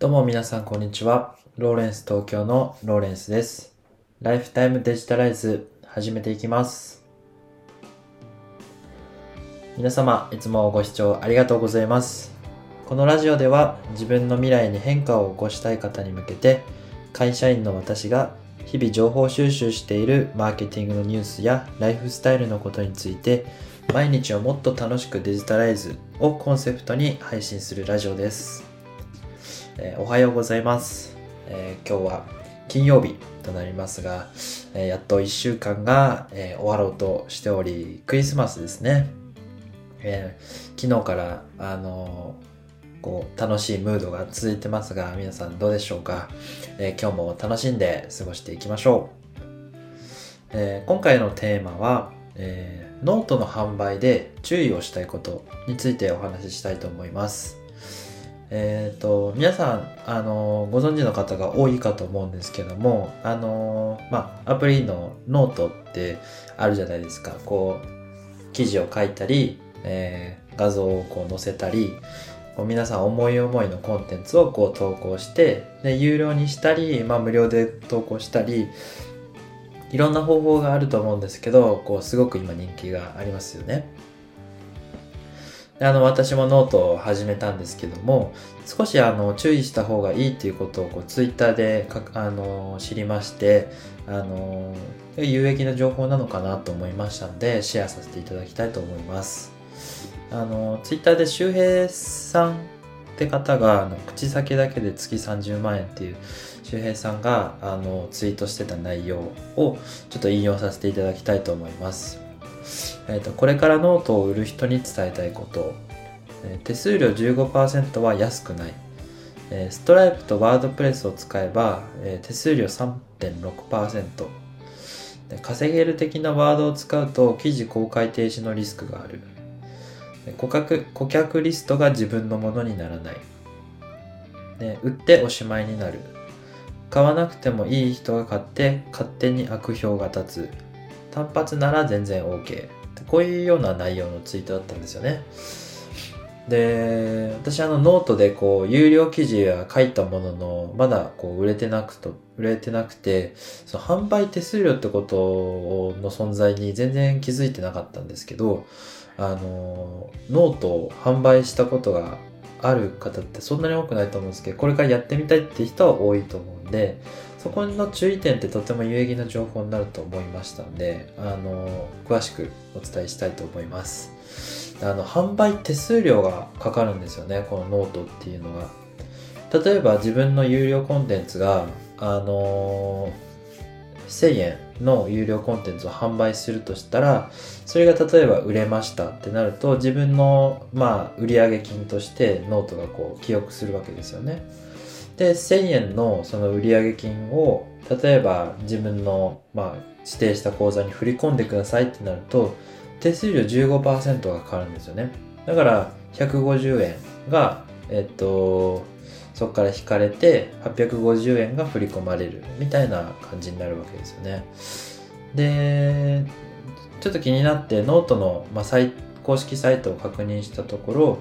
どうも皆さんこんにちは。ローレンス東京のローレンスです。ライフタイムデジタライズ始めていきます。皆様いつもご視聴ありがとうございます。このラジオでは自分の未来に変化を起こしたい方に向けて会社員の私が日々情報収集しているマーケティングのニュースやライフスタイルのことについて毎日をもっと楽しくデジタライズをコンセプトに配信するラジオです。えーおはようございます、えー今日は金曜日となりますが、えーやっと1週間が、え終わろうとしておりクリスマスですね、え昨日からあのこう楽しいムードが続いてますが皆さんどうでしょうか、え今日も楽しんで過ごしていきましょう、え今回のテーマは、えノートの販売で注意をしたいことについてお話ししたいと思います。えっ、と、皆さん、あのご存知の方が多いかと思うんですけども、あのまあ、アプリのノートってあるじゃないですか。こう、記事を書いたり、えー画像をこう載せたり、こう皆さん思い思いのコンテンツをこう投稿して、で、有料にしたり、まあ、無料で投稿したり、いろんな方法があると思うんですけど、こう、すごく今人気がありますよね。あの私もノートを始めたんですけども少しあの注意した方がいいっていうことをこうツイッターでかあの知りましてあの有益な情報なのかなと思いましたのでシェアさせていただきたいと思います。あのツイッターで周平さんって方があの口先だけで月30万円っていう周平さんがあのツイートしてた内容をちょっと引用させていただきたいと思います。えーとこれからノートを売る人に伝えたいこと、えー手数料15%は安くない、えーストライプと WordPress を使えば、えー手数料3.6%で稼げる的なワードを使うと記事公開停止のリスクがある。顧客顧客リストが自分のものにならない。で売っておしまいになる。買わなくてもいい人が買って勝手に悪評が立つ。単発なら全然 OK こういうような内容のツイートだったんですよね。で私あのノートでこう有料記事は書いたもののまだこう売れてなくと売れてなくてその販売手数料ってことの存在に全然気づいてなかったんですけどあのノートを販売したことがある方ってそんなに多くないと思うんですけどこれからやってみたいって人は多いと思うんでそこの注意点ってとても有益な情報になると思いましたので、あの、詳しくお伝えしたいと思います。あの、販売手数料がかかるんですよね、このノートっていうのが。例えば自分の有料コンテンツが、あの1000円の有料コンテンツを販売するとしたら、それが例えば売れましたってなると、自分の、まあ、売上金としてノートがこう、記憶するわけですよね。で1000円のその売上金を例えば自分の、まあ、指定した口座に振り込んでくださいってなると手数料15%がかかるんですよね。だから150円がえっとそこから引かれて850円が振り込まれるみたいな感じになるわけですよね。でちょっと気になってノートの、まあ、サイ公式サイトを確認したところ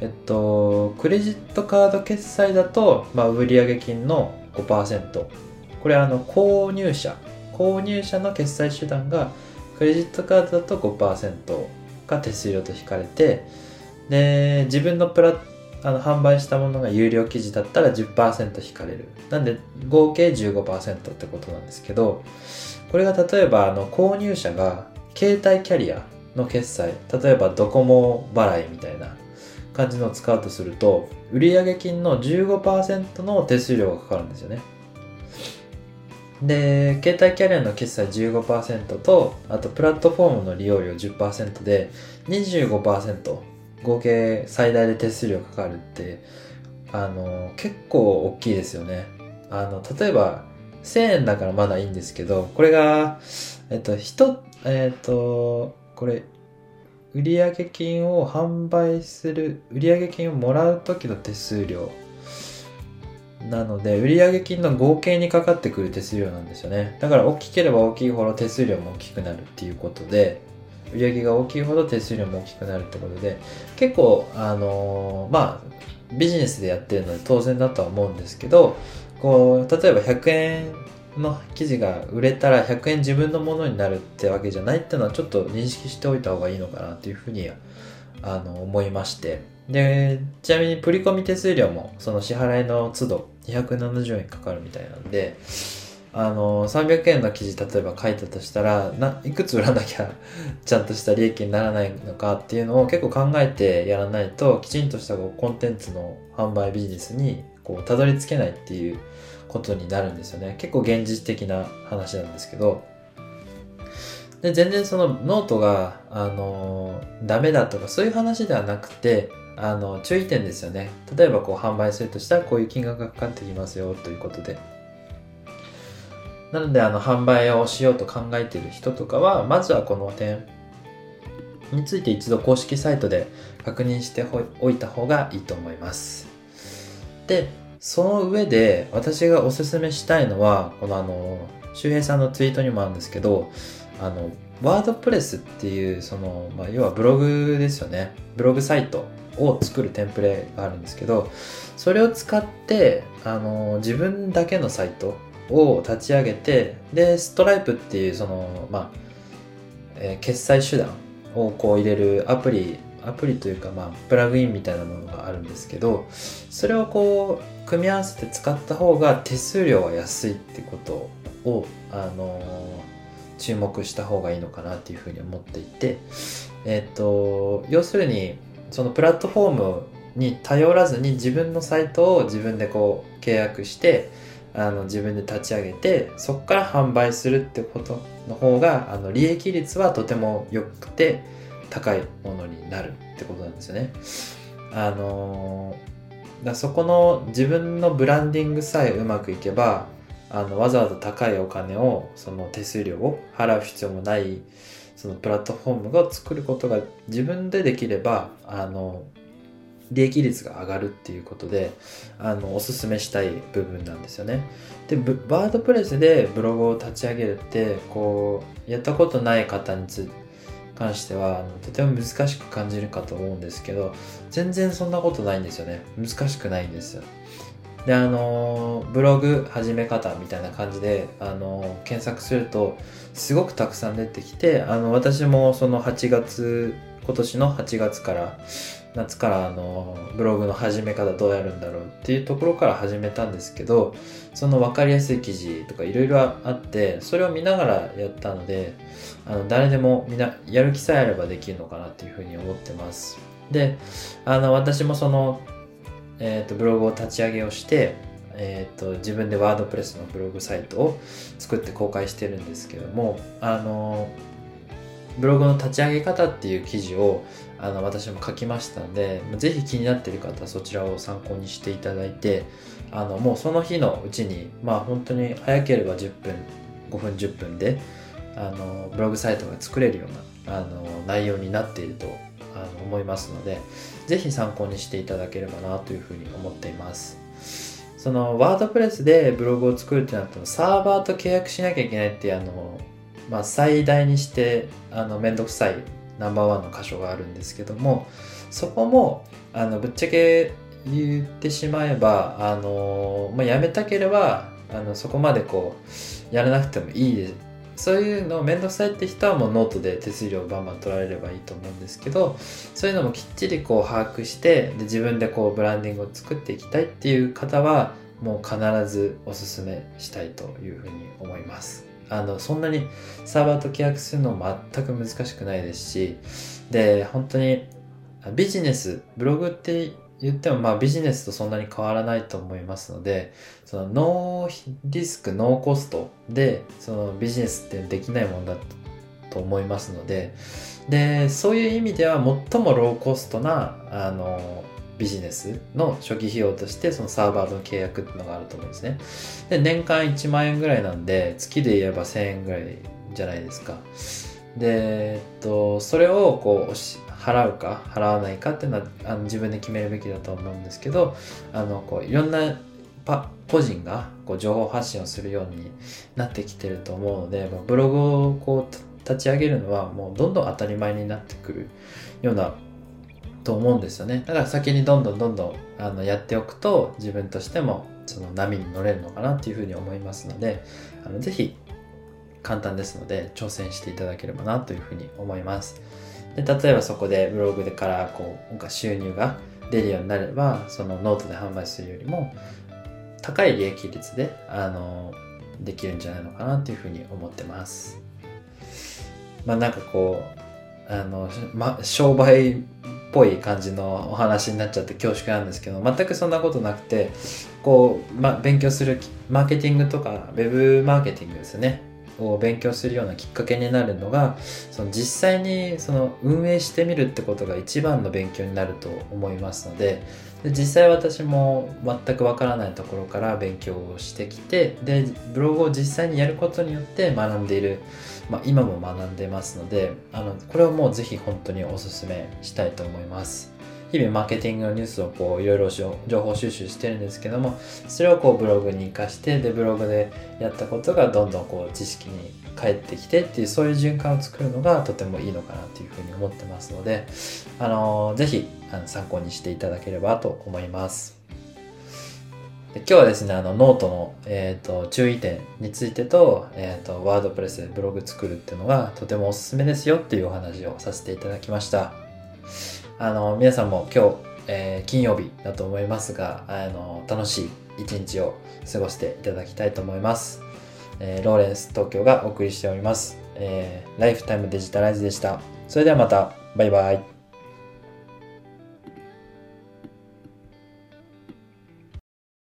えっと、クレジットカード決済だと、まあ、売上金の5%。これあの、購入者。購入者の決済手段が、クレジットカードだと5%が手数料と引かれて、で、自分のプラあの販売したものが有料記事だったら10%引かれる。なんで、合計15%ってことなんですけど、これが例えば、あの、購入者が、携帯キャリアの決済、例えばドコモ払いみたいな、感じのを使うとすると売上金の15%の手数料がかかるんですよね。で携帯キャリアの決済15%とあとプラットフォームの利用料10%で25%合計最大で手数料かかるってあの結構大きいですよね。あの例えば1000円だからまだいいんですけどこれがえっと人えっとこれ売上金を販売する売上金をもらう時の手数料。なので売上金の合計にかかってくる手数料なんですよね。だから大きければ大きいほど手数料も大きくなるっていうことで売上が大きいほど手数料も大きくなるってことで結構あのーまあビジネスでやってるので当然だとは思うんですけどこう例えば100円の記事が売れたら100円自分のものになるってわけじゃないっていうのはちょっと認識しておいた方がいいのかなっていうふうにあの思いまして。でちなみにプリコミ手数料もその支払いの都度270円かかるみたいなんであの300円の記事例えば書いたとしたらないくつ売らなきゃちゃんとした利益にならないのかっていうのを結構考えてやらないときちんとしたコンテンツの販売ビジネスにこうたどり着けないっていうことになるんですよね。結構現実的な話なんですけど。で全然そのノートがあのダメだとかそういう話ではなくてあの注意点ですよね。例えばこう販売するとしたらこういう金額がかかってきますよということで。なのであの販売をしようと考えている人とかはまずはこの点について一度公式サイトで確認しておいた方がいいと思います。でその上で私がおすすめしたいのはこのあの周平さんのツイートにもあるんですけどあのワードプレスっていうその、まあ、要はブログですよね。ブログサイトを作るテンプレがあるんですけどそれを使ってあの自分だけのサイトを立ち上げてでストライプっていうそのまあ、えー、決済手段をこう入れるアプリアプリというかまあプラグインみたいなものがあるんですけどそれをこう組み合わせて使った方が手数料は安いってことをあのー、注目した方がいいのかなっていうふうに思っていてえっ、ー、と要するにそのプラットフォームに頼らずに自分のサイトを自分でこう契約してあの自分で立ち上げてそこから販売するってことの方があの利益率はとても良くて高いものになるってことなんですよね。あのだそこの自分のブランディングさえうまくいけばあのわざわざ高いお金をその手数料を払う必要もないそのプラットフォームを作ることが自分でできればあの利益率が上がるっていうことであのおすすめしたい部分なんですよね。でワードプレスでブログを立ち上げるってこうやったことない方につ関してはとても難しく感じるかと思うんですけど全然そんなことないんですよね難しくないんですよ。であのブログ始め方みたいな感じであの検索するとすごくたくさん出てきてあの私もその8月今年の8月から夏からあのブログの始め方どうやるんだろうっていうところから始めたんですけどその分かりやすい記事とかいろいろあってそれを見ながらやったのであの誰でもみなやる気さえあればできるのかなっていうふうに思ってます。であの私もその、えーと、ブログを立ち上げをしてえー、と自分でワードプレスのブログサイトを作って公開してるんですけどもあのブログの立ち上げ方っていう記事をあの私も書きましたのでぜひ気になってる方はそちらを参考にしていただいてあのもうその日のうちにまあ本当に早ければ10分5分10分であのブログサイトが作れるようなあの内容になっているとあの思いますのでぜひ参考にしていただければなというふうに思っています。そのワードプレスでブログを作るってなったらサーバーと契約しなきゃいけないってあの、まあ、最大にしてあのめんどくさいナンバーワンの箇所があるんですけどもそこもあのぶっちゃけ言ってしまえばあの、まあ、やめたければあのそこまでこうやらなくてもいいですそういうの面倒くさいって人はもうノートで手数料バンバン取られればいいと思うんですけどそういうのもきっちりこう把握してで自分でこうブランディングを作っていきたいっていう方はもう必ずおすすめしたいというふうに思います。あのそんなにサーバーと契約するのも全く難しくないですしで本当にビジネスブログって言ってもまあビジネスとそんなに変わらないと思いますのでそのノーリスクノーコストでそのビジネスってできないものだと思いますのででそういう意味では最もローコストなあのビジネスの初期費用としてそのサーバーの契約っていうのがあると思うんですね。で、年間1万円ぐらいなんで、月で言えば1000円ぐらいじゃないですか。で、えっと、それをこう、払うか払わないかっていうのはあの自分で決めるべきだと思うんですけど、あの、こう、いろんなパ個人がこう情報発信をするようになってきてると思うので、ブログをこう立ち上げるのはもうどんどん当たり前になってくるようなと思うんですよね。だから先にどんどんどんどんあのやっておくと自分としてもその波に乗れるのかなっていうふうに思いますのであのぜひ簡単ですので挑戦していただければなというふうに思います。で例えばそこでブログでからこうなん収入が出るようになればそのノートで販売するよりも高い利益率であのできるんじゃないのかなっていうふうに思ってます。まあなんかこうあの、ま、商売ぽい感じのお話になっちゃって恐縮なんですけど全くそんなことなくてこう、ま、勉強するマーケティングとかウェブマーケティングですよね。を勉強するようなきっかけになるのがその実際にその運営してみるってことが一番の勉強になると思いますのでで実際私も全くわからないところから勉強をしてきてでブログを実際にやることによって学んでいる、まあ、今も学んでますのであのこれをもうぜひ本当におすすめしたいと思います。日々マーケティングのニュースをこういろいろ情報収集してるんですけどもそれをこうブログに活かしてでブログでやったことがどんどんこう知識に返ってきてっていうそういう循環を作るのがとてもいいのかなというふうに思ってますのであのー、ぜひあの参考にしていただければと思います。で今日はですねあのノートの、えーと、注意点についてと,、えーと WordPressでブログ作るっていうのがとてもおすすめですよっていうお話をさせていただきました。あの、皆さんも今日、えー、金曜日だと思いますが、あの、楽しい一日を過ごしていただきたいと思います。えー、ローレンス東京がお送りしております。えー、ライフタイムデジタライズでした。それではまた、バイバイ。